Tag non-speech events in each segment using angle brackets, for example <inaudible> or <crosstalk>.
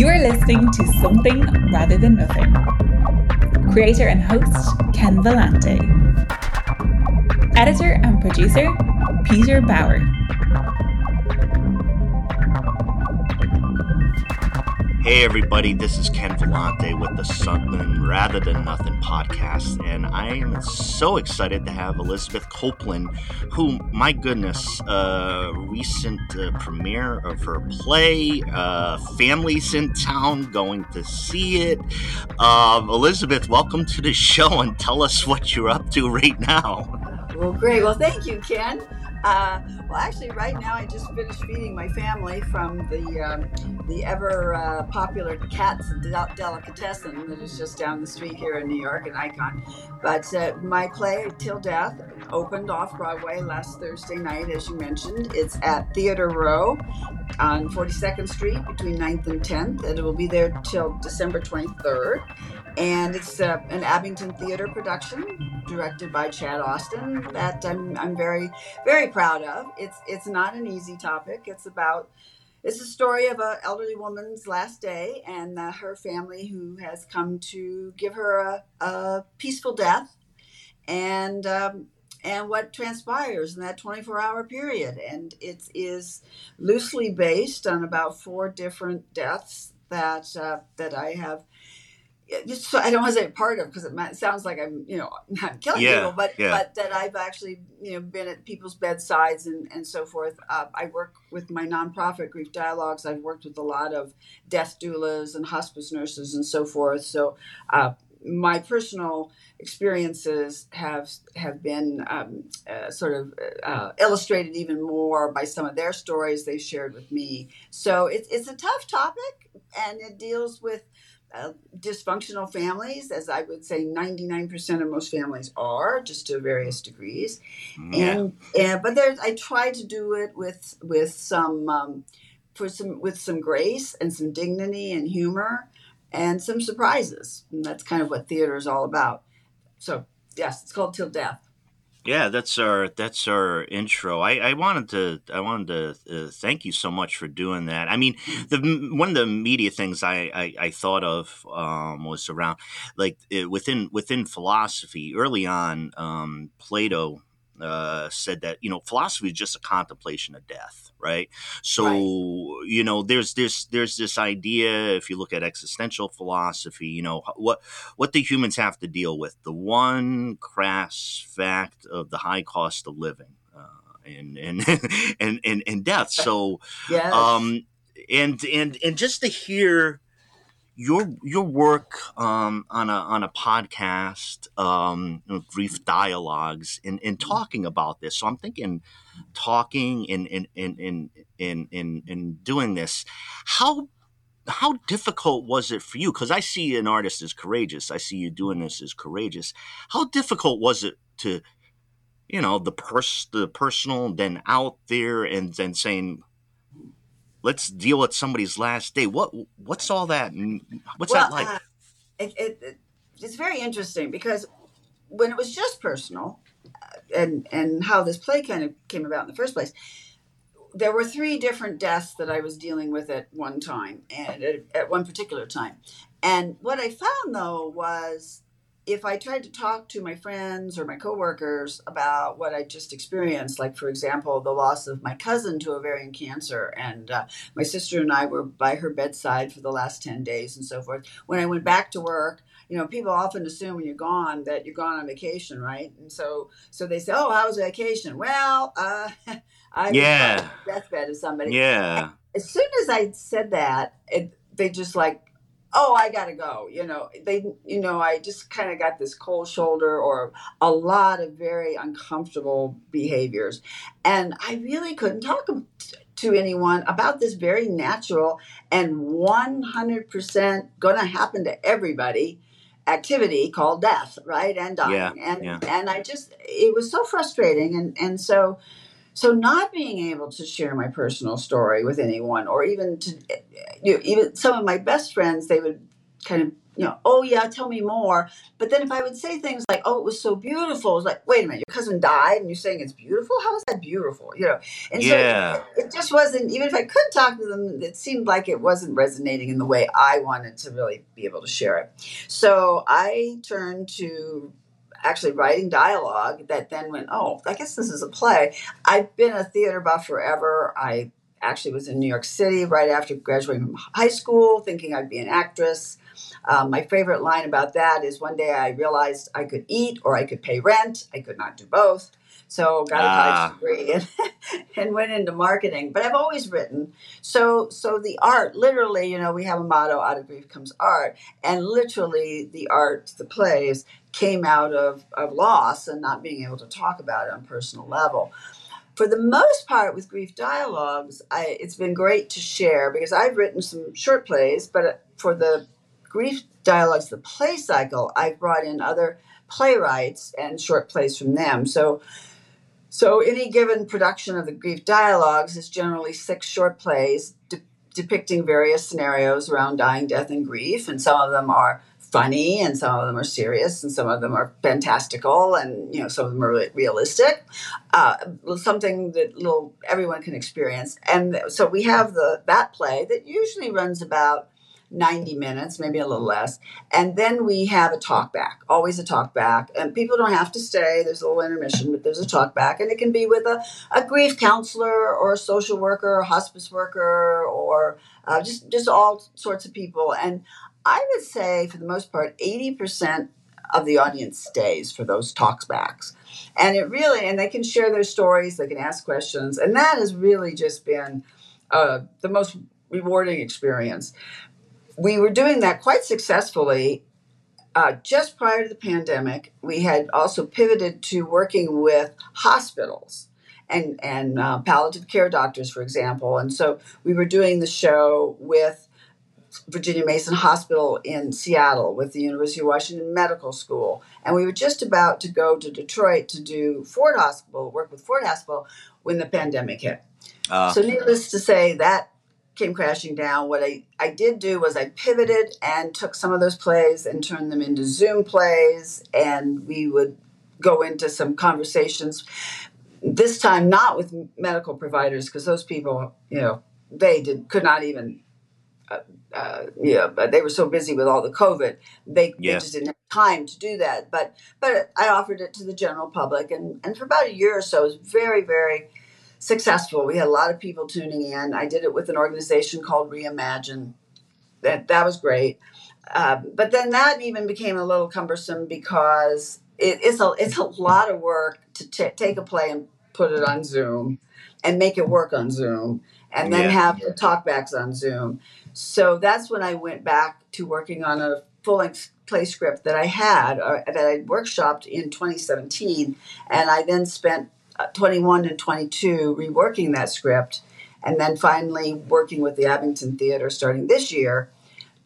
You are listening to Something Rather Than Nothing. Creator and host Ken Vellante. Editor and producer Peter Bauer. Hey, everybody, this is Ken Vellante with the Something Rather Than Nothing podcast, and I am so excited to have Elizabeth Coplan, who, my goodness, uh, recent uh, premiere of her play, uh, Families in Town, going to see it. Um, Elizabeth, welcome to the show and tell us what you're up to right now. Well, great. Well, thank you, Ken. Uh, well, actually, right now I just finished feeding my family from the um, the ever uh, popular Katz's Delicatessen that is just down the street here in New York, an icon. But uh, my play Till Death opened off Broadway last Thursday night, as you mentioned. It's at Theater Row on 42nd Street between 9th and 10th, and it will be there till December 23rd and it's uh, an Abingdon Theater production directed by Chad Austin that I'm, I'm very very proud of. It's it's not an easy topic. It's about it's a story of an elderly woman's last day and uh, her family who has come to give her a, a peaceful death and um, and what transpires in that 24 hour period and it is loosely based on about four different deaths that uh, that I have so I don't want to say part of because it, sounds like I'm you know not killing yeah, people, but yeah. but that I've actually you know been at people's bedsides and and so forth. Uh, I work with my nonprofit Grief Dialogues. I've worked with a lot of death doulas and hospice nurses and so forth. So. Uh, my personal experiences have have been um, uh, sort of uh, illustrated even more by some of their stories they shared with me. So it's it's a tough topic, and it deals with uh, dysfunctional families, as I would say 99% of most families are, just to various degrees. Mm, yeah. And, and but there's I try to do it with with some um, for some with some grace and some dignity and humor and some surprises. And that's kind of what theater is all about. So yes, it's called Till Death. Yeah, that's our that's our intro. I, I wanted to I wanted to uh, thank you so much for doing that. I mean, the one of the media things I I, I thought of um, was around like it, within within philosophy early on. Um, Plato uh, said that you know philosophy is just a contemplation of death, right? So right. you know there's this there's this idea if you look at existential philosophy, you know what what the humans have to deal with the one crass fact of the high cost of living. Uh, and, and <laughs> and and and death. So, <laughs> yes. um, and and and just to hear your your work um, on a on a podcast, um, grief dialogues, in talking about this. So I'm thinking, talking and in in in, in doing this, how how difficult was it for you? Because I see an artist as courageous. I see you doing this as courageous. How difficult was it to, you know, the pers the personal, then out there, and then saying, let's deal with somebody's last day. What what's all that? What's well, that like? Uh, it, it, it's very interesting because when it was just personal, uh, and and how this play kind of came about in the first place, there were three different deaths that I was dealing with at one time and at, at one particular time. And what I found though was if I tried to talk to my friends or my coworkers about what I just experienced, like for example, the loss of my cousin to ovarian cancer, and uh, my sister and I were by her bedside for the last 10 days and so forth. When I went back to work, you know, people often assume when you're gone that you're gone on vacation, right? And so, so they say, "Oh, how was vacation?" Well, uh, <laughs> I yeah. deathbed of somebody. Yeah. As soon as I said that, it, they just like oh i gotta go you know they you know i just kind of got this cold shoulder or a lot of very uncomfortable behaviors and i really couldn't talk to anyone about this very natural and 100% gonna happen to everybody activity called death right and dying yeah, and yeah. and i just it was so frustrating and and so so not being able to share my personal story with anyone, or even to you know, even some of my best friends, they would kind of you know, oh yeah, tell me more. But then if I would say things like, oh, it was so beautiful, it's like, wait a minute, your cousin died and you're saying it's beautiful? How is that beautiful? You know, and Yeah. so it, it just wasn't, even if I could talk to them, it seemed like it wasn't resonating in the way I wanted to really be able to share it. So I turned to actually writing dialogue that then went, oh, I guess this is a play. I've been a theater buff forever. I actually was in New York City right after graduating from high school, thinking I'd be an actress. Um, my favorite line about that is one day I realized I could eat or I could pay rent. I could not do both. So got a Ah. college degree and, <laughs> and went into marketing. But I've always written. So so the art, literally, you know, we have a motto, out of grief comes art. And literally the art, the plays, came out of, of loss and not being able to talk about it on a personal level for the most part with grief dialogues I, it's been great to share because i've written some short plays but for the grief dialogues the play cycle i've brought in other playwrights and short plays from them so so any given production of the grief dialogues is generally six short plays de- depicting various scenarios around dying death and grief and some of them are funny and some of them are serious and some of them are fantastical and you know some of them are re- realistic uh, something that little everyone can experience. And so we have the that play that usually runs about 90 minutes, maybe a little less. And then we have a talk back, always a talk back. And people don't have to stay. There's a little intermission, but there's a talk back. And it can be with a, a grief counselor or a social worker or hospice worker or uh, just, just all sorts of people. And I would say, for the most part, 80% of the audience stays for those talks backs and it really and they can share their stories they can ask questions and that has really just been uh, the most rewarding experience we were doing that quite successfully uh, just prior to the pandemic we had also pivoted to working with hospitals and and uh, palliative care doctors for example and so we were doing the show with Virginia Mason Hospital in Seattle with the University of Washington Medical School. And we were just about to go to Detroit to do Ford Hospital, work with Ford Hospital when the pandemic hit. Uh, So, needless to say, that came crashing down. What I, I did do was I pivoted and took some of those plays and turned them into Zoom plays. And we would go into some conversations, this time not with medical providers, because those people, you know, they did could not even uh, yeah, but they were so busy with all the COVID, they, they just didn't have time to do that. But but I offered it to the general public, and and for about a year or so, it was very very successful. We had a lot of people tuning in. I did it with an organization called Reimagine. That that was great. Uh, but then that even became a little cumbersome because it, it's a it's a lot of work to ta take a play and put it on Zoom, and make it work on Zoom, and then Yeah. have the talkbacks on Zoom. So that's when I went back to working on a full length play script that I had, or that I workshopped in 2017. And I then spent uh, 21 and 22 reworking that script, and then finally working with the Abingdon Theater starting this year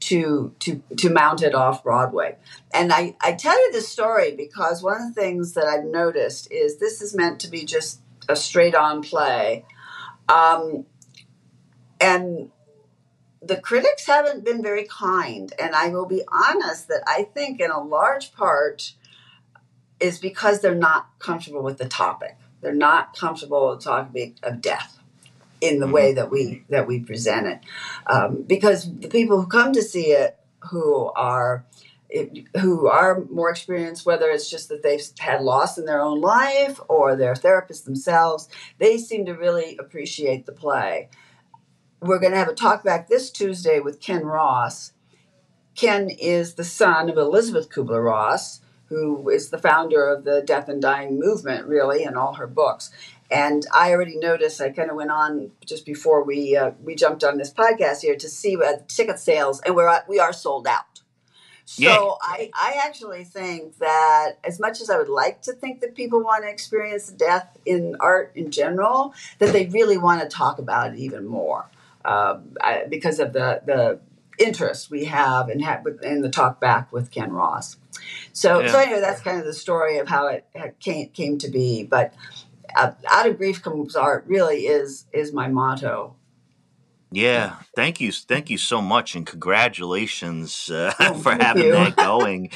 to to to mount it off Broadway. And I, I tell you this story because one of the things that I've noticed is this is meant to be just a straight on play. Um, and the critics haven't been very kind. And I will be honest that I think, in a large part, is because they're not comfortable with the topic. They're not comfortable the of death in the Mhm. way that we that we present it. Um, because the people who come to see it, who are who are more experienced, whether it's just that they've had loss in their own life or they're therapists themselves, they seem to really appreciate the play we're going to have a talk back this Tuesday with Ken Ross. Ken is the son of Elizabeth Kubler Ross, who is the founder of the death and dying movement, really, and all her books. And I already noticed. I kind of went on just before we uh, we jumped on this podcast here to see uh, ticket sales, and we're we are sold out. So I, I actually think that as much as I would like to think that people want to experience death in art in general, that they really want to talk about it even more um, I, because of the the interest we have in, ha- in the talk back with Ken Ross. So, so anyway, that's kind of the story of how it came came to be. But uh, out of grief comes art really is is my motto. Yeah, thank you, thank you so much, and congratulations uh, Oh, for having you. that going,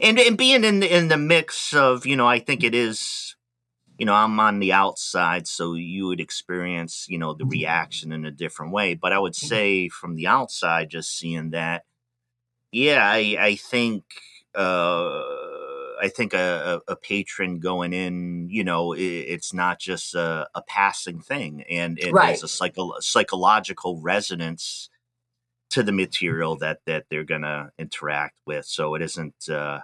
and and being in the, in the mix of you know I think it is you know I'm on the outside, so you would experience you know the reaction in a different way, but I would say from the outside, just seeing that, yeah, I I think uh I think a, a, patron going in, you know, i it's not just a, a passing thing, and and Right. there's a psycho- psychological resonance to the material that that they're gonna interact with. So it isn't. uh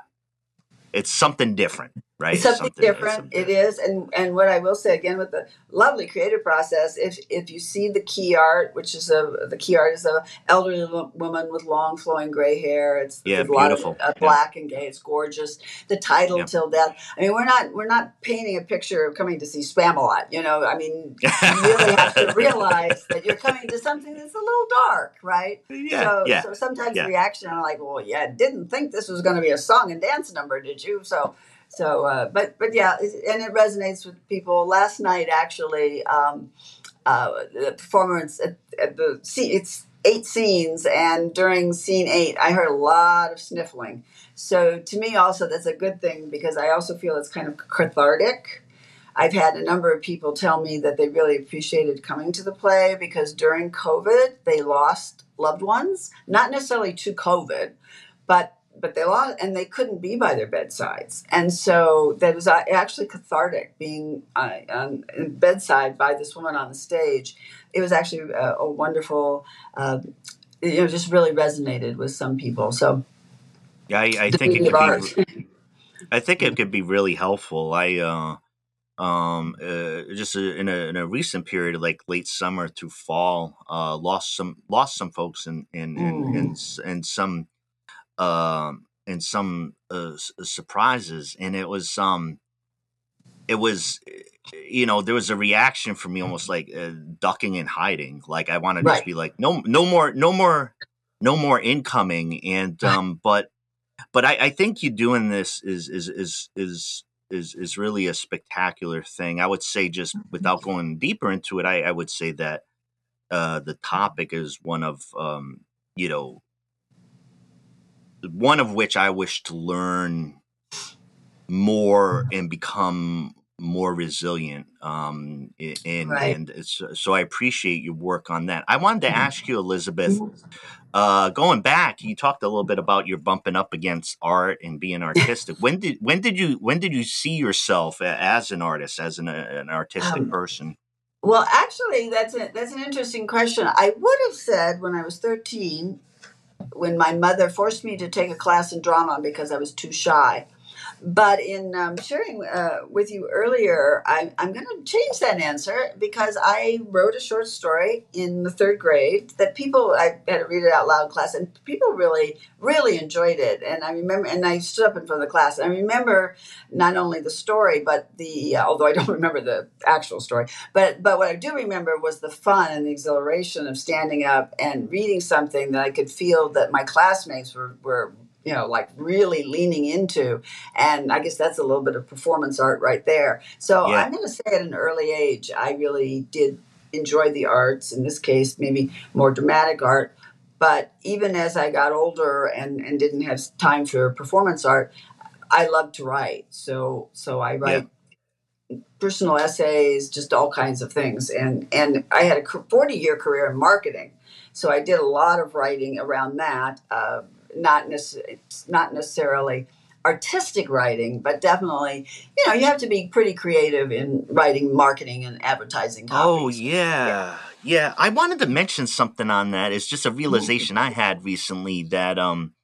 It's something different, right? It's something something. It's different. something It different. is, and and what I will say again with the lovely creative process, if if you see the key art, which is a the key art is a elderly woman with long flowing gray hair. It's Yeah, a lot of beautiful. uh, Yeah, black and gay. It's gorgeous. The title yeah. till death. I mean, we're not we're not painting a picture of coming to see Spamalot. You know, I mean, you really <laughs> have to realize that you're coming to something that's a little dark, right? yeah, So yeah, so sometimes the yeah. reaction are like, well, yeah, didn't think this was going to be a song and dance number, did you? So so uh, but but yeah, and it resonates with people. Last night actually, um, uh, the performance at, at the see it's eight scenes, and during scene eight, I heard a lot of sniffling. So to me, also that's a good thing because I also feel it's kind of cathartic. I've had a number of people tell me that they really appreciated coming to the play because during COVID they lost loved ones, not necessarily to COVID, but but they lost and they couldn't be by their bedsides, and so that was uh, actually cathartic being uh, on bedside by this woman on the stage. It was actually a, a wonderful, uh, you know, just really resonated with some people. So Yeah, I, I think it could be. I think it could be really helpful. I uh um uh, just uh, in a in a recent period like late summer through fall uh lost some lost some folks in in in in, Mm. in some um in some uh, surprises and it was um it was uh, you know there was a reaction for me almost like uh, ducking and hiding like i want to just be like no no more no more no more incoming and um but but I, I think you doing this is is is is is is really a spectacular thing. I would say just without going deeper into it, I, I would say that uh, the topic is one of um, you know one of which I wish to learn more and become more resilient. Um, and Right. and it's, so I appreciate your work on that. I wanted to ask you, Elizabeth, Mhm. uh, going back, you talked a little bit about your bumping up against art and being artistic. when did when did you when did you see yourself as an artist, as an, an artistic Um, person? Well, actually, that's a that's an interesting question. I would have said when I was thirteen, when my mother forced me to take a class in drama because I was too shy. But in um, sharing uh, with you earlier, I'm, I'm going to change that answer because I wrote a short story in the third grade that people, I had to read it out loud in class, and people really, really enjoyed it. And I remember, and I stood up in front of the class. And I remember not only the story, but the, uh, although I <laughs> don't remember the actual story, but but what I do remember was the fun and the exhilaration of standing up and reading something that I could feel that my classmates were, were you know like really leaning into and i guess that's a little bit of performance art right there so Yeah. i'm going to say at an early age i really did enjoy the arts in this case maybe more dramatic art but even as i got older and and didn't have time for performance art i loved to write so so i Yeah. write personal essays, just all kinds of things. And and I had a 40 year career in marketing, so I did a lot of writing around that. Uh, not necess- not necessarily artistic writing, but definitely, you know, you have to be pretty creative in writing marketing and advertising Oh. Yeah. yeah, yeah. I wanted to mention something on that. It's just a realization I had recently that um,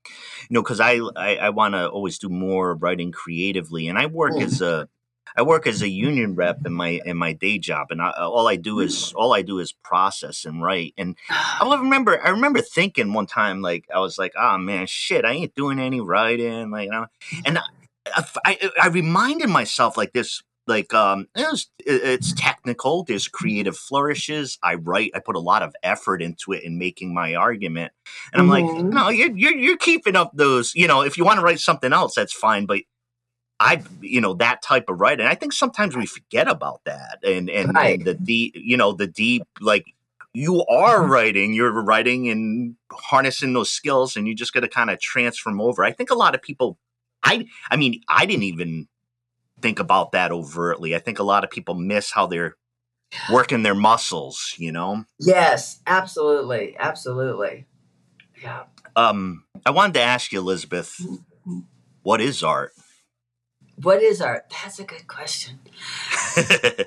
you know, because I I, I want to always do more writing creatively, and I work as a I work as a union rep in my in my day job, and I, all I do is all I do is process and write. And I will <sighs> remember I remember thinking one time like I was like, oh man, shit, I ain't doing any writing, like, you know. and I, I I reminded myself like this like um it was, it's technical there's creative flourishes i write i put a lot of effort into it in making my argument and i'm like Mhm. no you're you're, you're keeping up those you know if you want to write something else that's fine but I, you know, that type of writing. I think sometimes we forget about that, and and Right. and the deep, you know, the deep, like, you are writing, you're writing and harnessing those skills, and you just got to kind of transform over. I think a lot of people, I, I mean, I didn't even think about that overtly. I think a lot of people miss how they're working their muscles. You know? Yes, absolutely, absolutely. Yeah. Um, I wanted to ask you, Elizabeth, mm-hmm. what is art? What is art? That's a good question. <laughs>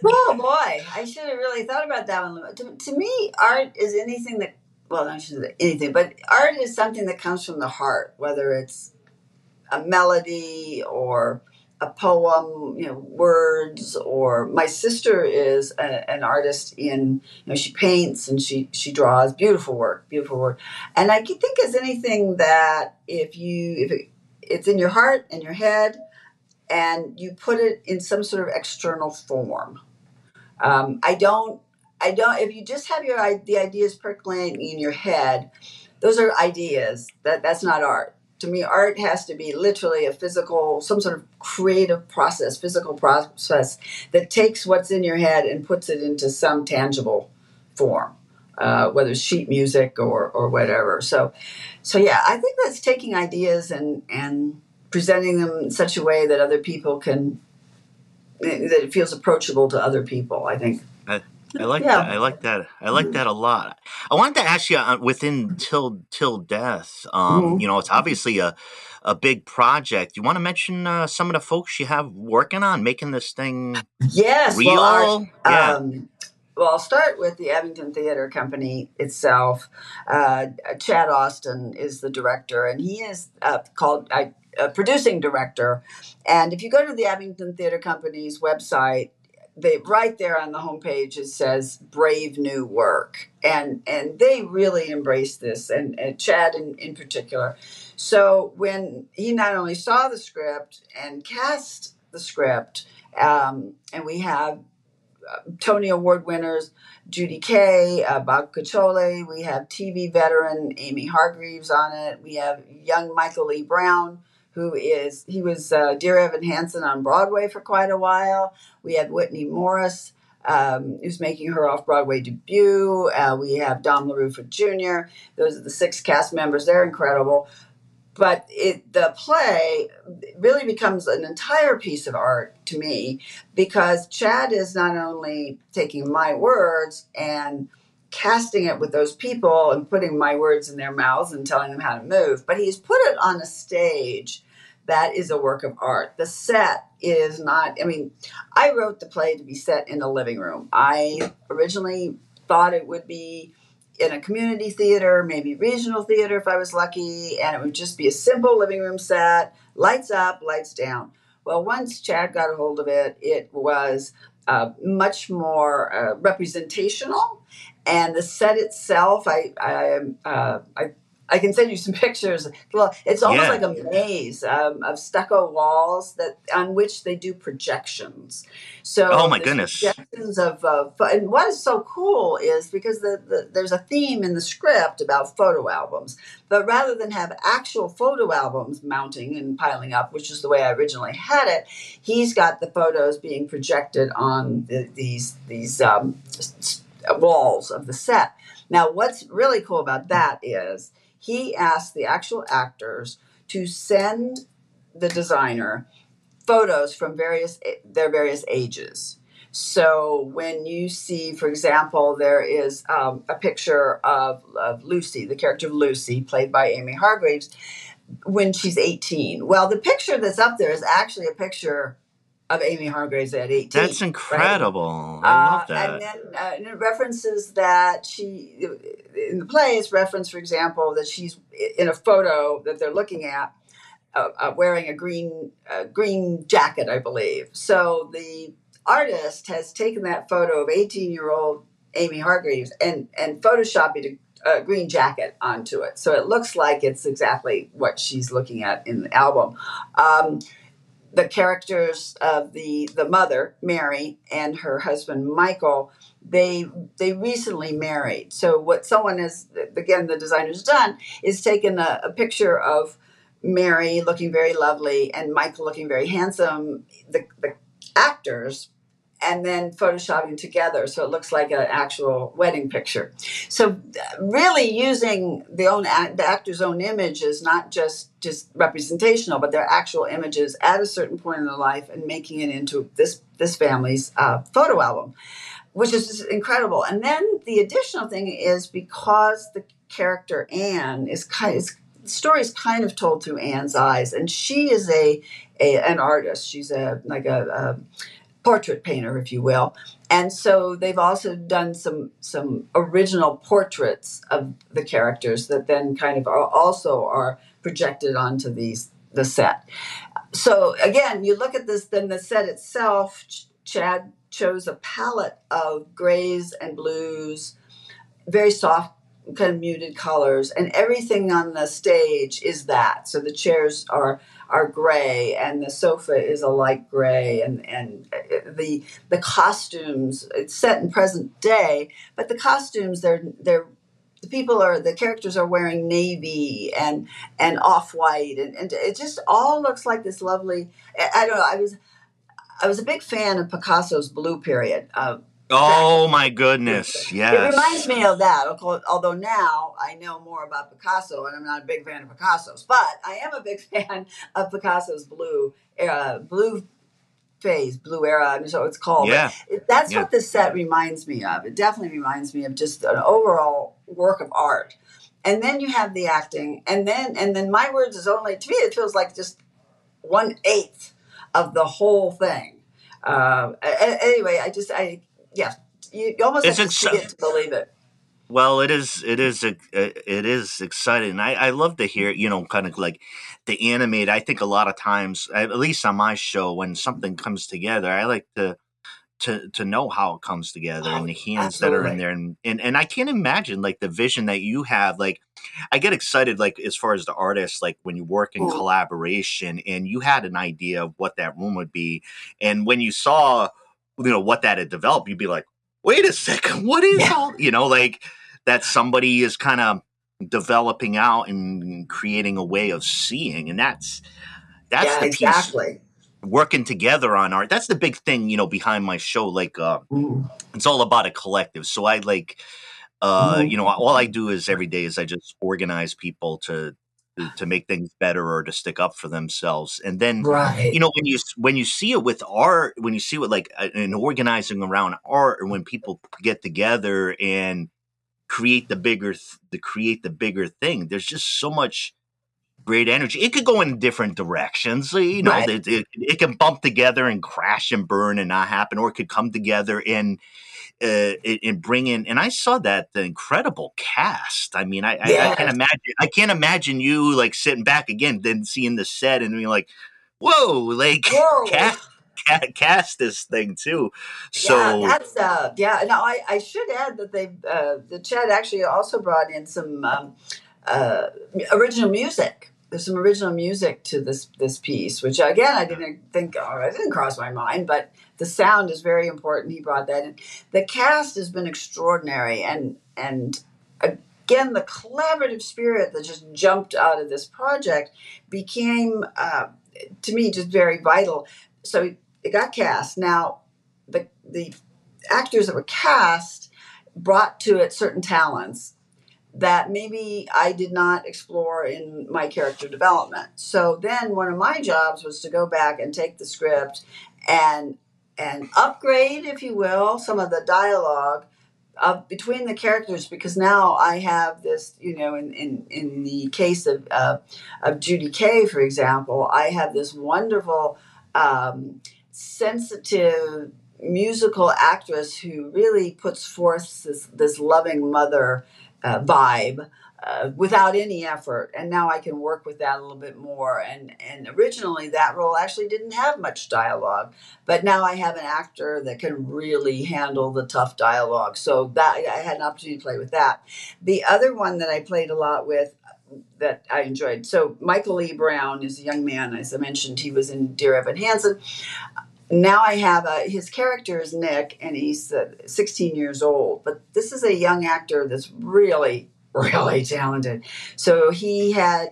oh boy, I should have really thought about that one. To, to me, art is anything that well, not anything, but art is something that comes from the heart, whether it's a melody or a poem, you know, words. Or my sister is a, an artist in, you know, she paints and she she draws beautiful work, beautiful work. And I think as anything that if you if it, it's in your heart and your head and you put it in some sort of external form. Um, I don't, I don't. If you just have your the ideas percolating in your head, those are ideas. That that's not art. To me, art has to be literally a physical, some sort of creative process, physical process that takes what's in your head and puts it into some tangible form, uh, whether it's sheet music or or whatever. So, so yeah, I think that's taking ideas and and presenting them in such a way that other people can that it feels approachable to other people. I think. I, I like yeah. that. I like that. I like that a lot. I wanted to ask you uh, within till till death. Um, mm-hmm. You know, it's obviously a a big project. You want to mention uh, some of the folks you have working on making this thing? Yes, real. Well, our, yeah. Um, well, I'll start with the Abingdon Theater Company itself. Uh, Chad Austin is the director, and he is uh, called. I producing director. And if you go to the Abingdon Theater Company's website, they right there on the homepage it says brave new work. And and they really embrace this and, and chad in, in particular. So when he not only saw the script and cast the script um, and we have uh, tony award winners judy kaye uh, bob cuccioli we have tv veteran amy hargreaves on it we have young michael lee brown who is he was uh, Dear Evan Hansen on Broadway for quite a while. We had Whitney Morse, um, who's making her off Broadway debut. Uh, we have Dom LaRuffa Jr. Those are the six cast members. They're incredible. But it, the play really becomes an entire piece of art to me because Chad is not only taking my words and casting it with those people and putting my words in their mouths and telling them how to move, but he's put it on a stage that is a work of art. The set is not, I mean, I wrote the play to be set in a living room. I originally thought it would be in a community theater, maybe regional theater if I was lucky, and it would just be a simple living room set, lights up, lights down. Well, once Chad got a hold of it, it was uh, much more uh, representational, and the set itself, I I, uh, I I can send you some <laughs> pictures. Well, it's almost yeah. like a maze um, of stucco walls that on which they do projections. So, oh my goodness, projections of uh, and what is so cool is because the, the, there's a theme in the script about photo albums, but rather than have actual photo albums mounting and piling up, which is the way I originally had it, he's got the photos being projected on the, these these um, walls of the set. Now, what's really cool about that is he asked the actual actors to send the designer photos from various their various ages. So when you see, for example, there is um, a picture of, of Lucy, the character of Lucy, played by Amy Hargreaves, when she's 18. Well, the picture that's up there is actually a picture of Amy Hargreaves at 18. That's incredible. Right? I love uh, that. and then uh, and it references that she, in the play, it's referenced, for example, that she's in a photo that they're looking at. Uh, uh, wearing a green uh, green jacket, I believe. So the artist has taken that photo of 18 year old Amy Hargreaves and and photoshopped a green jacket onto it, so it looks like it's exactly what she's looking at in the album. Um, the characters of the the mother Mary and her husband Michael they they recently married. So what someone has again the designer's done is taken a, a picture of Mary looking very lovely and Michael looking very handsome. The, the actors and then photoshopping together so it looks like an actual wedding picture. So really using the own the actor's own image is not just just representational, but they're actual images at a certain point in their life and making it into this this family's uh, photo album, which is incredible. And then the additional thing is because the character Anne is kind is the story is kind of told through Anne's eyes, and she is a, a an artist. She's a like a, a portrait painter, if you will. And so they've also done some some original portraits of the characters that then kind of are also are projected onto these the set. So again, you look at this, then the set itself. Chad chose a palette of grays and blues, very soft kind of muted colors, and everything on the stage is that. So the chairs are are gray, and the sofa is a light gray, and and uh, the the costumes. It's set in present day, but the costumes they're they're the people are the characters are wearing navy and and off white and, and it just all looks like this lovely I, I don't know i was i was a big fan of picasso's blue period uh, Oh <laughs> my goodness! Yes, it reminds me of that. Although now I know more about Picasso, and I'm not a big fan of Picasso's, but I am a big <laughs> fan of Picasso's blue era, blue phase, blue era. I'm sure it's called. Yeah, that's yeah. what this set reminds me of. It definitely reminds me of just an overall work of art. And then you have the acting, and then and then my words is only to me. It feels like just one eighth of the whole thing. Uh, anyway, I just I yeah, you, you almost it's have to see it to believe it. Well, it is. It is. Uh, it is exciting. I, I love to hear. You know, kind of like the animate. I think a lot of times, at least on my show, when something comes together, I like to to to know how it comes together oh, and the oh, hands absolutely. that are in there, and, and and I can't imagine like the vision that you have. Like, I get excited like as far as the artist, like when you work in Ooh. collaboration and you had an idea of what that room would be, and when you saw you know what that had developed, you'd be like, wait a second, <laughs> what is yeah. all you know like that somebody is kind of developing out and creating a way of seeing, and that's that's yeah, the exactly. piece working together on art that's the big thing you know behind my show like uh mm. it's all about a collective so i like uh mm. you know all i do is every day is i just organize people to to make things better or to stick up for themselves and then right. you know when you when you see it with art when you see it like an organizing around art or when people get together and create the bigger the create the bigger thing there's just so much great energy it could go in different directions you know right. it, it, it can bump together and crash and burn and not happen or it could come together and uh, and bring in. And I saw that the incredible cast. I mean, I, I, I, can't imagine. I can't imagine you like sitting back again, then seeing the set and being like, "Whoa!" Like <laughs> Whoa. cast, cast this thing too. So yeah, that's uh, yeah. Now I, I should add that they uh, the Chad actually also brought in some um, uh, original music there's some original music to this this piece, which again I didn't think oh, it didn't cross my mind, but the sound is very important. He brought that in. The cast has been extraordinary, and and again the collaborative spirit that just jumped out of this project became uh, to me just very vital. So it got cast. Now the the actors that were cast brought to it certain talents that maybe I did not explore in my character development. So then one of my jobs was to go back and take the script and and upgrade, if you will, some of the dialogue between the characters because now I have this, you know, in in, in the case of uh, of Judy Kaye, for example, I have this wonderful, um, sensitive musical actress who really puts forth this this loving mother uh, vibe uh, without any effort and now i can work with that a little bit more and and originally that role actually didn't have much dialogue but now i have an actor that can really handle the tough dialogue so that i had an opportunity to play with that the other one that i played a lot with that I enjoyed. So Michael Lee Brown is a young man, as I mentioned. He was in Dear Evan Hansen now I have a, his character is Nick, and he's uh, 16 years old. But this is a young actor that's really, really talented. So he had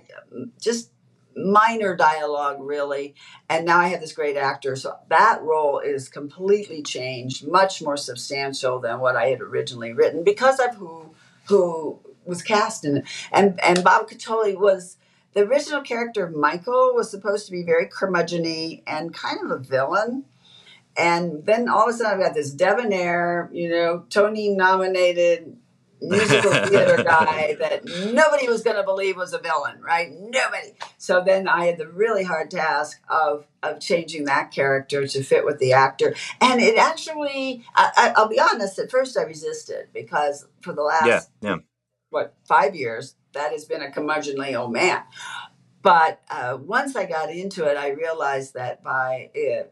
just minor dialogue really and now i have this great actor so that role is completely changed much more substantial than what i had originally written because of who who was cast in it and and bob cuccioli was the original character of michael was supposed to be very curmudgeon and kind of a villain and then all of a sudden i've got this debonair you know tony nominated musical <laughs> theater guy that nobody was going to believe was a villain, right? Nobody. So then I had the really hard task of of changing that character to fit with the actor, and it actually, I, I, will be honest. At first, I resisted because for the last yeah, yeah. what five years, that has been a curmudgeonly old man. But uh, once I got into it, I realized that by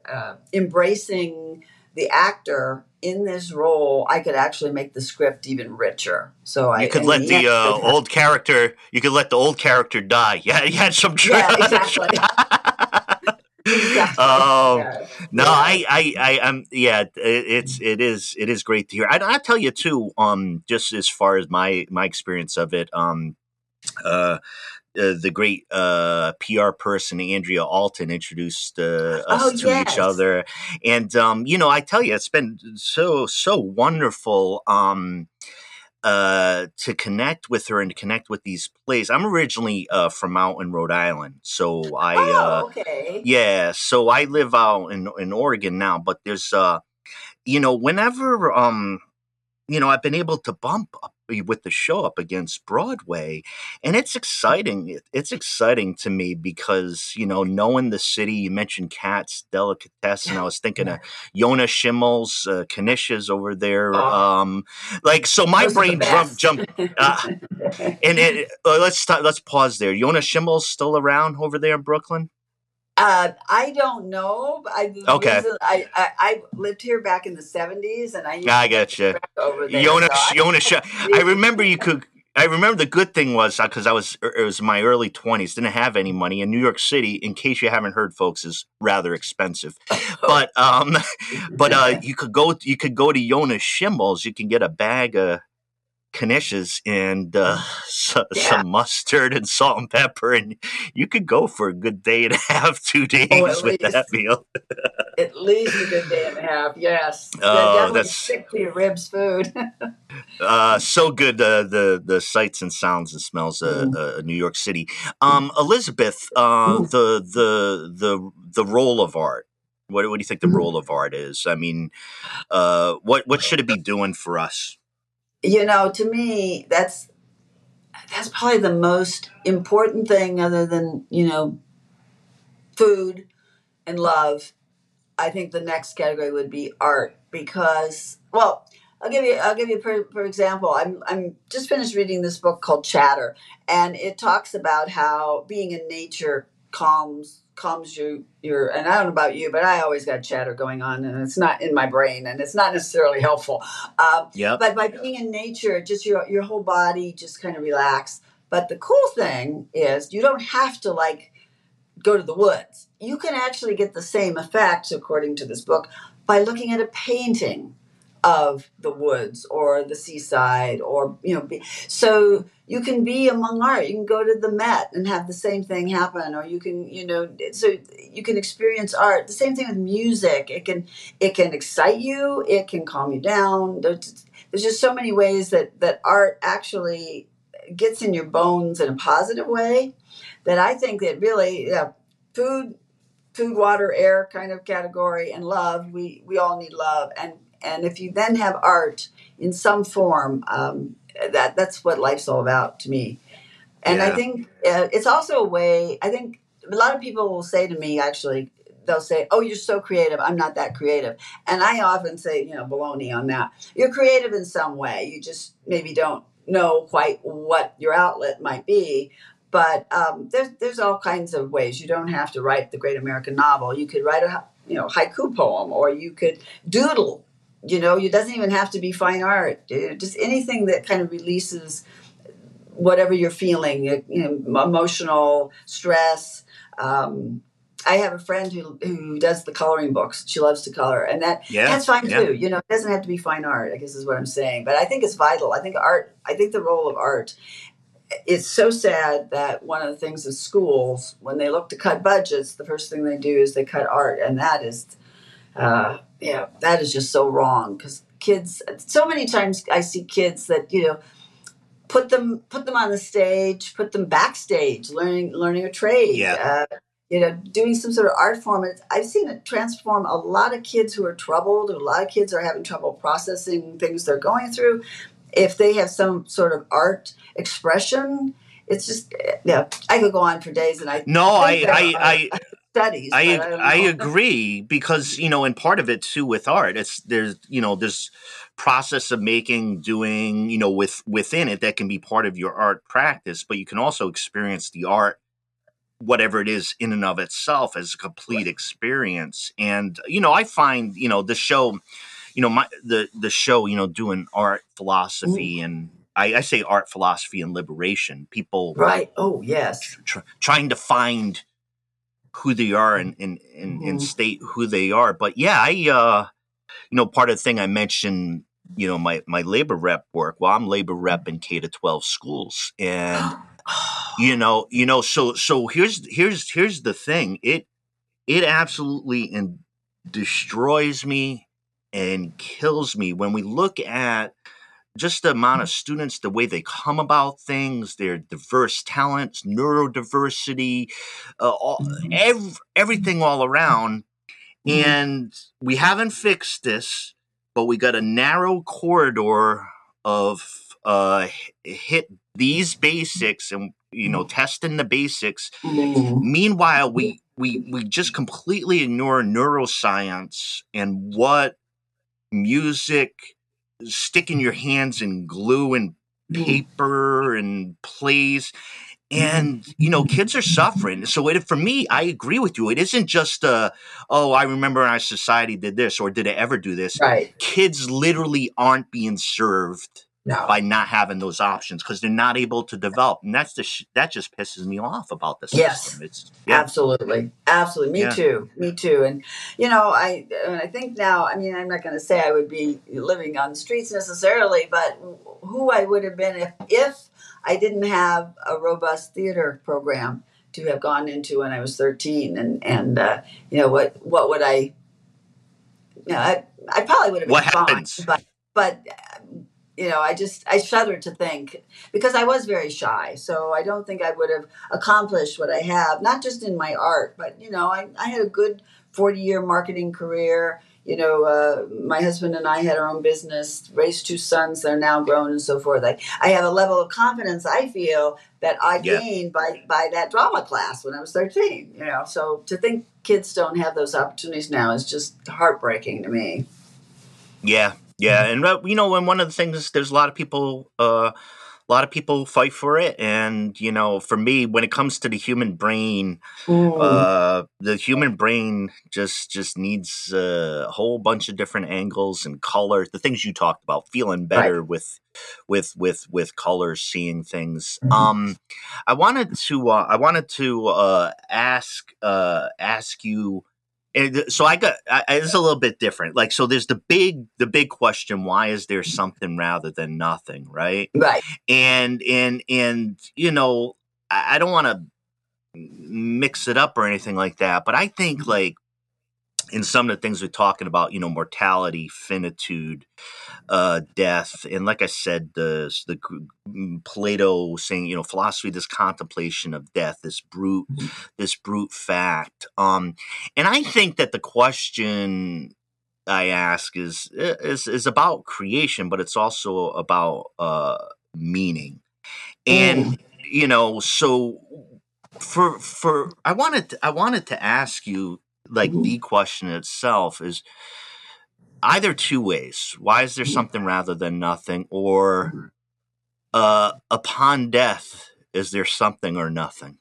uh, embracing the actor in this role, I could actually make the script even richer. So I you could let the uh, <laughs> old character, you could let the old character die. Yeah, <laughs> you had some. Tra- yeah, <laughs> exactly. exactly. Um, yeah. no, yeah. I, I, I, am, yeah, it, it's, it is, it is great to hear. I, I tell you too, um, just as far as my, my experience of it, um, uh, uh, the great uh, PR person Andrea Alton introduced uh, us oh, to yes. each other, and um, you know, I tell you, it's been so so wonderful um, uh, to connect with her and to connect with these plays. I'm originally uh, from out in Rhode Island, so I oh, okay. yeah, so I live out in in Oregon now, but there's uh, you know, whenever um you know, I've been able to bump up with the show up against Broadway, and it's exciting. It's exciting to me because you know, knowing the city. You mentioned Katz's Delicatessen. I was thinking of <laughs> Yonah Schimmel's uh, Knishes over there. Oh. Um, like so, my brain jumped. Jump, uh, and it, uh, <laughs> let's start, let's pause there. Yonah Schimmel's still around over there in Brooklyn. Uh, I don't know. I, okay. Reason, I, I, I lived here back in the seventies, and I I got you. Over there, Jonas, so Jonas. I, <laughs> I remember you could. I remember the good thing was because uh, I was er, it was my early twenties, didn't have any money. In New York City, in case you haven't heard, folks, is rather expensive. <laughs> but um, <laughs> but uh, you could go you could go to Jonas Schimmel's. You can get a bag of knishes and uh, <laughs> so, yeah. some mustard and salt and pepper, and you could go for a good day and a <laughs> half, two oh, days oh, with least, that meal. <laughs> at least a good day and a half, yes. Oh, that's sick to your ribs food. uh, so good, uh, the the sights and sounds and smells of mm. New York City. Um, Elizabeth, uh, the the the the role of art. What, what do you think the mm. role of art is? I mean, uh, what what should it be doing for us? You know, to me, that's that's probably the most important thing, other than you know, food and love. I think the next category would be art because, well, I'll give you I'll give you for, for example. I'm I'm just finished reading this book called Chatter, and it talks about how being in nature calms calms you your and I don't know about you, but I always got chatter going on and it's not in my brain and it's not necessarily helpful. Um, yeah. But by being in nature, just your your whole body just kind of relax. But the cool thing is you don't have to like go to the woods. You can actually get the same effects, according to this book, by looking at a painting of the woods or the seaside or you know be, so you can be among art. You can go to the met and have the same thing happen or you can you know so you can experience art. The same thing with music. It can it can excite you. It can calm you down. There's, there's just so many ways that that art actually gets in your bones in a positive way that i think that really yeah, food food water air kind of category and love we we all need love. And and if you then have art in some form, um, that that's what life's all about to me. And yeah. I think uh, it's also a way. I think a lot of people will say to me, actually, they'll say, "Oh, you're so creative. I'm not that creative." And I often say, you know, baloney on that. You're creative in some way. You just maybe don't know quite what your outlet might be. But um, there's there's all kinds of ways. You don't have to write the great American novel. You could write a you know haiku poem, or you could doodle you know it doesn't even have to be fine art just anything that kind of releases whatever you're feeling you know, emotional stress um, I have a friend who who does the coloring books. She loves to color, and that yeah, that's fine yeah. too. You know, it doesn't have to be fine art. I guess is what I'm saying. But I think it's vital. I think art. I think the role of art it's so sad that one of the things is schools when they look to cut budgets the first thing they do is they cut art and that is uh, yeah that is just so wrong because kids so many times i see kids that you know put them put them on the stage put them backstage learning learning a trade Yeah. uh, you know doing some sort of art form. It's- i've seen it transform a lot of kids who are troubled a lot of kids are having trouble processing things they're going through. If they have some sort of art expression it's just yeah i could go on for days and i No, I, I, I, <laughs> studies I, I, I agree because you know, and part of it too with art, it's there's you know there's process of making, doing, you know, with within it that can be part of your art practice, but you can also experience the art, whatever it is, in and of itself as a complete experience. And you know, I find you know the show, you know, my the the show, you know, doing art philosophy and. I, I say art philosophy and liberation. People right oh yes tr- trying to find who they are and and, and, and Mhm. state who they are. But yeah, I uh you know part of the thing I mentioned, you know, my my labor rep work. Well, I'm labor rep in K to twelve schools, and <gasps> you know, you know, so so here's here's here's the thing. It it absolutely and destroys me and kills me when we look at just the amount of students, the way they come about things, their diverse talents, neurodiversity, uh, all, ev- everything all around. Mhm. And we haven't fixed this, but we got a narrow corridor of uh, hit these basics and you know testing the basics. Meanwhile, we we we just completely ignore neuroscience and what music sticking your hands in glue and Mhm. paper and plays and you know kids are suffering. So it, for me i agree with you. It isn't just uh oh i remember our society did this or did it ever do this. Right. Kids literally aren't being served no by not having those options because they're not able to develop and that's the sh- that just pisses me off about this. Yes. system it's yeah Absolutely, absolutely. Me Yeah. too. Me too. And you know, I and I think now. I mean, I'm not going to say I would be living on the streets necessarily, but who I would have been if if I didn't have a robust theater program to have gone into when I was 13. And and uh, you know what what would I? You know, I I probably would have been What fine, happens? but but. You know, I just I shudder to think because I was very shy, so I don't think I would have accomplished what I have, not just in my art, but you know, I, I had a good 40 year marketing career. You know, uh, my husband and I had our own business, raised two sons, they're now grown and so forth. I, I have a level of confidence I feel that I Yeah. gained by, by that drama class when I was 13. You know, so to think kids don't have those opportunities now is just heartbreaking to me. Yeah, yeah, and uh, you know, and one of the things there's a lot of people, uh, a lot of people fight for it, and you know, for me, when it comes to the human brain, uh, the human brain just just needs a whole bunch of different angles and colors. The things you talked about, feeling better with with with with colors, seeing things. Mhm. Um, I wanted to uh, I wanted to uh, ask uh, ask you. And So I got I, it's a little bit different. Like so, there's the big the big question: Why is there something rather than nothing? Right? Right. and and and you know i, I don't want to mix it up or anything like that but i think mm-hmm. like in some of the things we're talking about you know mortality finitude uh death and like i said the the mm, plato saying you know philosophy this contemplation of death this brute this brute fact um and i think that the question i ask is is is about creation but it's also about uh meaning. And you know so for for i wanted to, i wanted to ask you like Mhm. the question itself is either two ways why is there Mhm. something rather than nothing or uh upon death is there something or nothing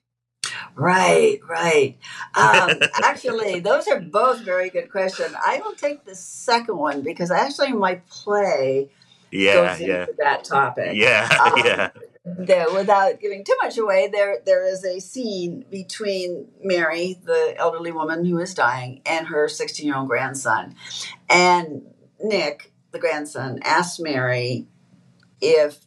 Right, right. Um, <laughs> actually, those are both very good questions. I will take the second one because actually my play yeah goes yeah into that topic. yeah <laughs> Um, yeah There, without giving too much away, there there is a scene between Mary, the elderly woman who is dying, and her 16 year old grandson. And Nick, the grandson, asks Mary if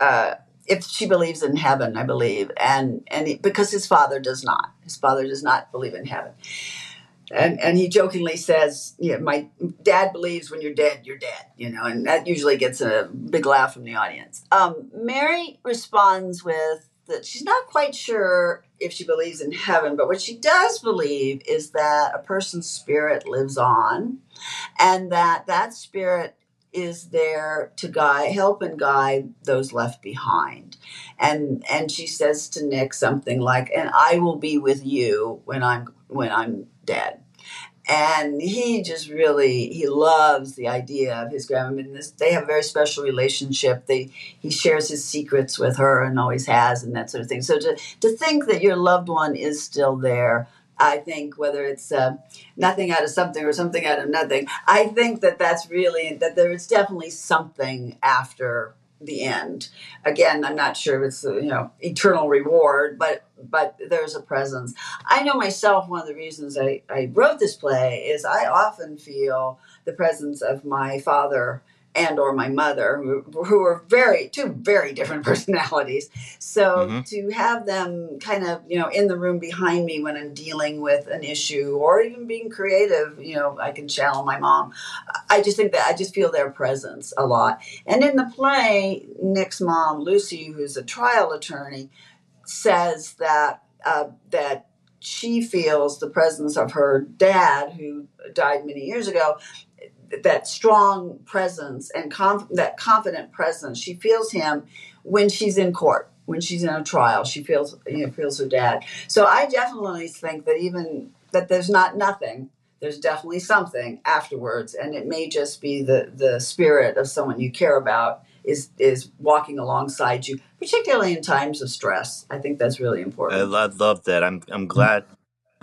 uh, if she believes in heaven, I believe, and and he, because his father does not, his father does not believe in heaven, and and he jokingly says, "Yeah, my dad believes when you're dead, you're dead," you know, and that usually gets a big laugh from the audience. Um, Mary responds with that she's not quite sure if she believes in heaven, but what she does believe is that a person's spirit lives on, and that that spirit is there to guide, help and guide those left behind. And and she says to Nick something like, "And I will be with you when I'm when I'm dead." And he just really he loves the idea of his grandma. And this, they have a very special relationship. They he shares his secrets with her and always has, and that sort of thing. So to to think that your loved one is still there I think whether it's uh, nothing out of something or something out of nothing, I think that that's really that there is definitely something after the end. Again, I'm not sure if it's uh, you know eternal reward, but but there's a presence. I know myself. One of the reasons I, I wrote this play is I often feel the presence of my father and or my mother who, who are very two very different <laughs> personalities. So mm-hmm. to have them kind of you know in the room behind me when i'm dealing with an issue or even being creative you know i can channel my mom. I just think that i just feel their presence a lot. And in the play nick's mom lucy who's a trial attorney says that uh, that she feels the presence of her dad who died many years ago that strong presence and conf- that confident presence. She feels him when she's in court, when she's in a trial. She feels you know feels her dad. So I definitely think that even that there's not nothing. There's definitely something afterwards, and it may just be the the spirit of someone you care about is is walking alongside you, particularly in times of stress. I think that's really important. I love that. I'm I'm glad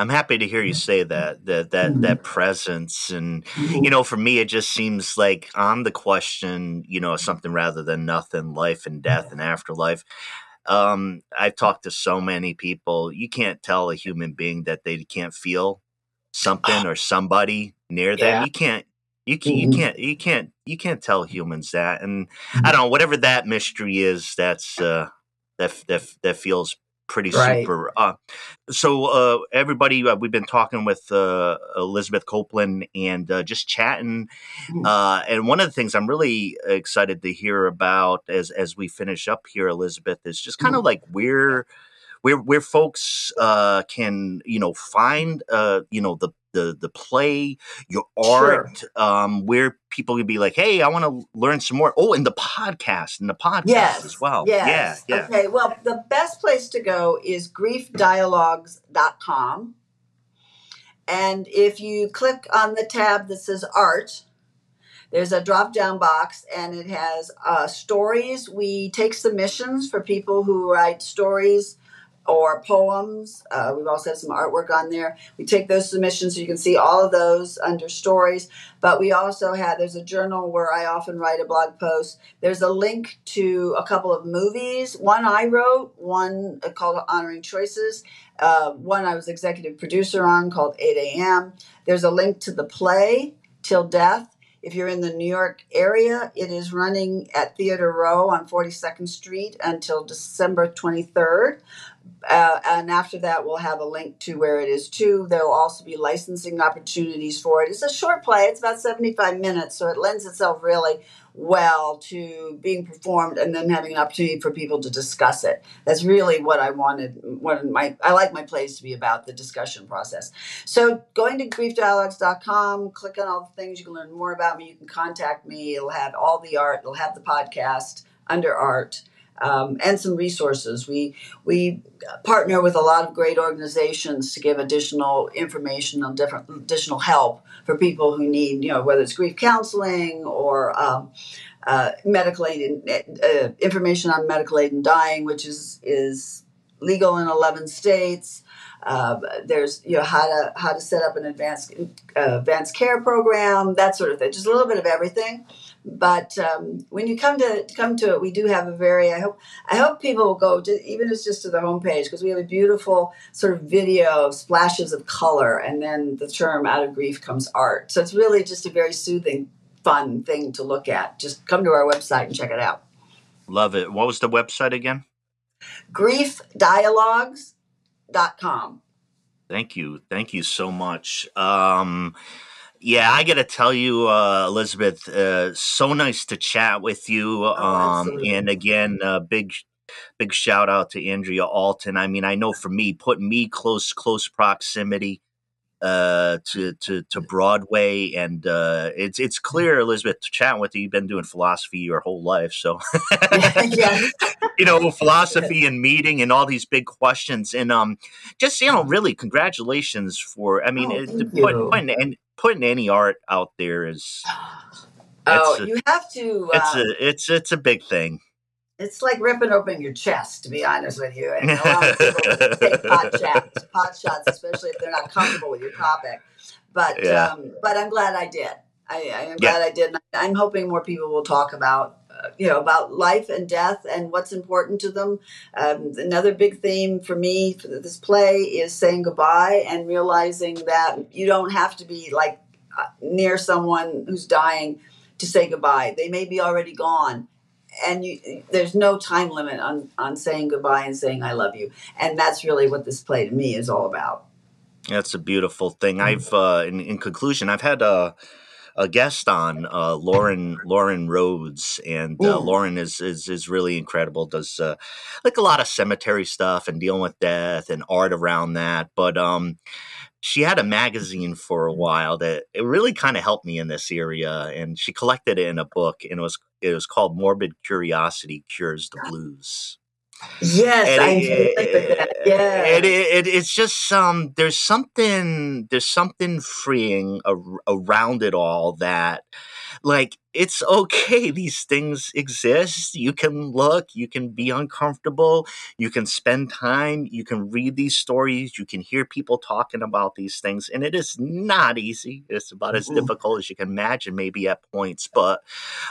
I'm happy to hear you say that that that mm-hmm. that presence and you know for me it just seems like on the question you know something rather than nothing life and death and afterlife um I've talked to so many people you can't tell a human being that they can't feel something or somebody near them yeah. you can't you can, you mm-hmm. can't you can't you can't tell humans that and I mm-hmm. don't know whatever that mystery is that's uh that that that feels pretty right. super. Uh, so uh, everybody, uh, we've been talking with uh, Elizabeth Coplan and uh, just chatting. Mm. Uh, and one of the things I'm really excited to hear about as as we finish up here, Elizabeth, is just kind of mm. like where where where folks can you know find you know the the the play, your art, sure. um, where people can be like, "Hey, I want to learn some more." Oh, and the podcast, and the podcast yes. as well. Yes. Yeah, yeah. Okay. Well, the best place to go is griefdialogues.com. And if you click on the tab that says art, there's a drop down box and it has uh, stories. We take submissions for people who write stories or poems. Uh, we've also have some artwork on there. We take those submissions so you can see all of those under stories. But we also have there's a journal where I often write a blog post. There's a link to a couple of movies. One I wrote, one called Honoring Choices. Uh, one I was executive producer on called 8 a.m. There's a link to the play Till Death. If you're in the New York area, it is running at Theater Row on 42nd Street until December 23rd. Uh, and after that, we'll have a link to where it is too. There will also be licensing opportunities for it. It's a short play, it's about 75 minutes, so it lends itself really well to being performed and then having an opportunity for people to discuss it. That's really what I wanted. What my I like my plays to be about the discussion process. So going to griefdialogues.com, click on all the things you can learn more about me. You can contact me. It'll have all the art. It'll have the podcast under art um, and some resources. We we partner with a lot of great organizations to give additional information on different additional help for people who need, you know, whether it's grief counseling or um, uh, medical aid, uh, information on medical aid and dying, which is is legal in 11 states. Uh, there's you know how to how to set up an advanced uh, advanced care program, that sort of thing. Just a little bit of everything. But um, when you come to come to it, we do have a very. I hope I hope people will go to, even if it's just to the homepage because we have a beautiful sort of video of splashes of color, and then the term "out of grief comes art." So it's really just a very soothing, fun thing to look at. Just come to our website and check it out. Love it. What was the website again? Griefdialogues.com. Thank you. Thank you so much. Um, yeah, I got to tell you, uh, Elizabeth, uh, so nice to chat with you. Oh, Um, and again, uh, big, big shout out to Andrea Alton. I mean, I know for me, putting me close, close proximity uh, to to to Broadway, and uh, it's it's clear, Elizabeth, chatting with you, you've been doing philosophy your whole life, so <laughs> <laughs> you know philosophy and meeting and all these big questions, and um, just you know, really, congratulations for. I mean, Oh, it, thank put, putting and putting any art out there is <sighs> Oh, a, you have to. it's Uh, a it's it's a big thing. it's like ripping open your chest, to be honest with you, and allowing people to <laughs> take pot shots, pot shots, especially if they're not comfortable with your topic. But yeah, um, but I'm glad I did. I, I am yeah, glad I did. I'm hoping more people will talk about you know about life and death and what's important to them. Um, another big theme for me for this play is saying goodbye and realizing that you don't have to be like uh, near someone who's dying to say goodbye. They may be already gone and you, there's no time limit on on saying goodbye and saying I love you, and that's really what this play to me is all about. that's a beautiful thing. I've uh, in, in conclusion, I've had a a guest on uh, Loren Loren Rhoads, and uh. Loren is, is is really incredible. Does uh, like a lot of cemetery stuff and dealing with death and art around that. But um, she had a magazine for a while that it really kind of helped me in this area, and she collected it in a book, and it was it was called "Morbid Curiosity Cures the Blues." Yes, and I'm it, with that. it, it, it it's just um there's something there's something freeing ar- around it all that like it's okay these things exist you can look you can be uncomfortable you can spend time you can read these stories you can hear people talking about these things and it is not easy it's about as Mm. difficult as you can imagine maybe at points but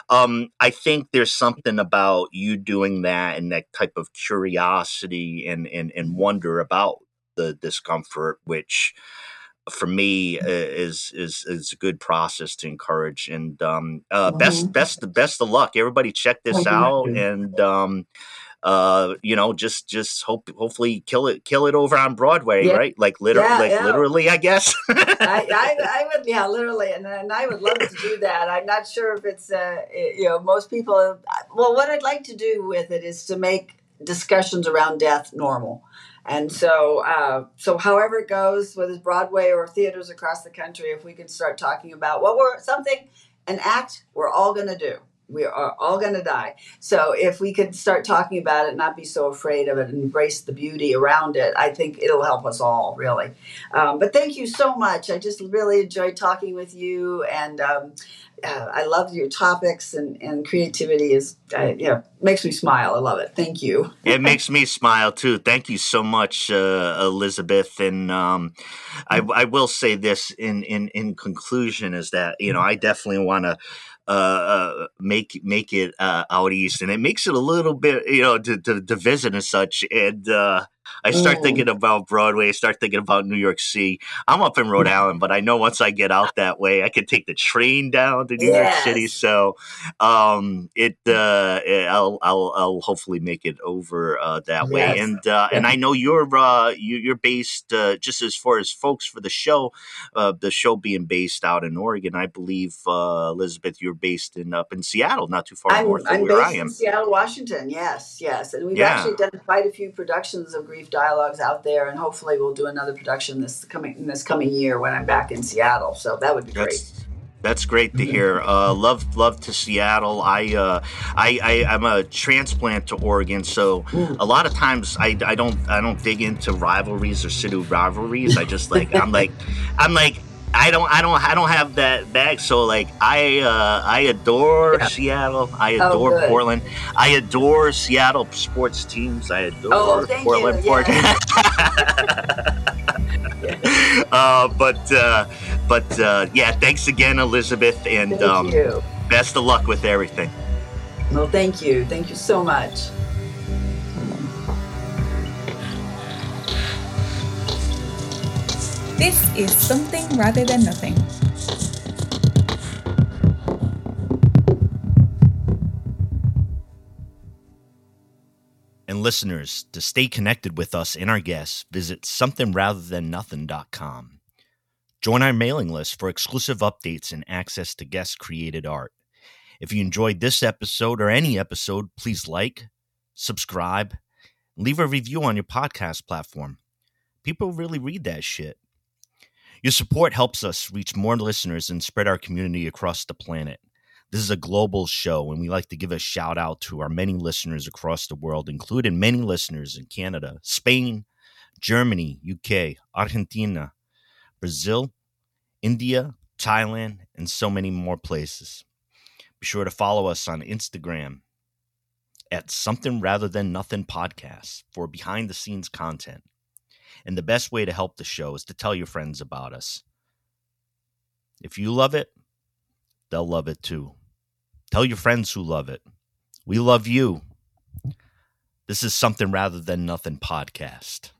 um, I think there's something about you doing that and that type of curiosity and and, and wonder about the discomfort, which for me uh, is is is a good process to encourage. And um, uh, best Mhm. best best of luck, everybody. Check this out and. Um, uh, you know, just just hope hopefully kill it kill it over on Broadway, Yeah, right? Like liter yeah, like yeah. literally, I guess. <laughs> I, I, I would, yeah, literally, and, and I would love to do that. I'm not sure if it's, uh, you know, most people. Well, what I'd like to do with it is to make discussions around death normal, and so, uh, so however it goes, whether it's Broadway or theaters across the country, if we could start talking about what we're something, an act we're all going to do. We are all going to die. So if we could start talking about it, not be so afraid of it, and embrace the beauty around it, I think it'll help us all really. Um, but thank you so much. I just really enjoyed talking with you, and um, uh, I love your topics and, and creativity is uh, you know makes me smile. I love it. Thank you. it makes me smile too. Thank you so much, uh, Elizabeth. And um, I, I will say this in, in in conclusion is that you know I definitely want to uh, uh, make make it uh, out east, and it makes it a little bit you know to to, to visit and such. And uh, I start Mm. thinking about Broadway. I start thinking about New York City. I'm up in Rhode Island, but I know once I get out that way, I can take the train down to New York City. So um, it uh, I'll I'll I'll hopefully make it over uh, that way. Yes. And uh, and I know you're uh, you, you're based uh, just as far as folks for the show, uh, the show being based out in Oregon. I believe uh, Elizabeth, you're based in up in Seattle, not too far I'm north I'm where I based in am. Seattle, Washington. Yes, yes, and we've Yeah. actually done quite a few productions of Dialogues out there, and hopefully we'll do another production this coming in this coming year when I'm back in Seattle. So that would be great. That's that's great to hear. Uh, love love to Seattle. I uh, I, I I'm a transplant to Oregon, so Mm. a lot of times I, I don't I don't dig into rivalries or city rivalries. I just like I'm like <laughs> I'm like I don't I don't I don't have that bag. So like I uh, I adore Yeah. Seattle. I Oh, adore good. Portland. I adore Seattle sports teams. I adore Oh, Portland. you. Port- <laughs> <laughs> uh, but uh, but uh, yeah, thanks again, Elizabeth, and um, best of luck with everything. Well, thank you. Thank you so much. This is Something Rather Than Nothing. And listeners, to stay connected with us and our guests, visit somethingratherthannothing.com. Join our mailing list for exclusive updates and access to guest created art. If you enjoyed this episode or any episode, please like, subscribe, leave a review on your podcast platform. People really read that shit. Your support helps us reach more listeners and spread our community across the planet. This is a global show, and we like to give a shout out to our many listeners across the world, including many listeners in Canada, Spain, Germany, UK, Argentina, Brazil, India, Thailand, and so many more places. Be sure to follow us on Instagram at Something Rather Than Nothing Podcast for behind the scenes content. And the best way to help the show is to tell your friends about us. If you love it, they'll love it too. Tell your friends who love it. We love you. This is Something Rather Than Nothing podcast.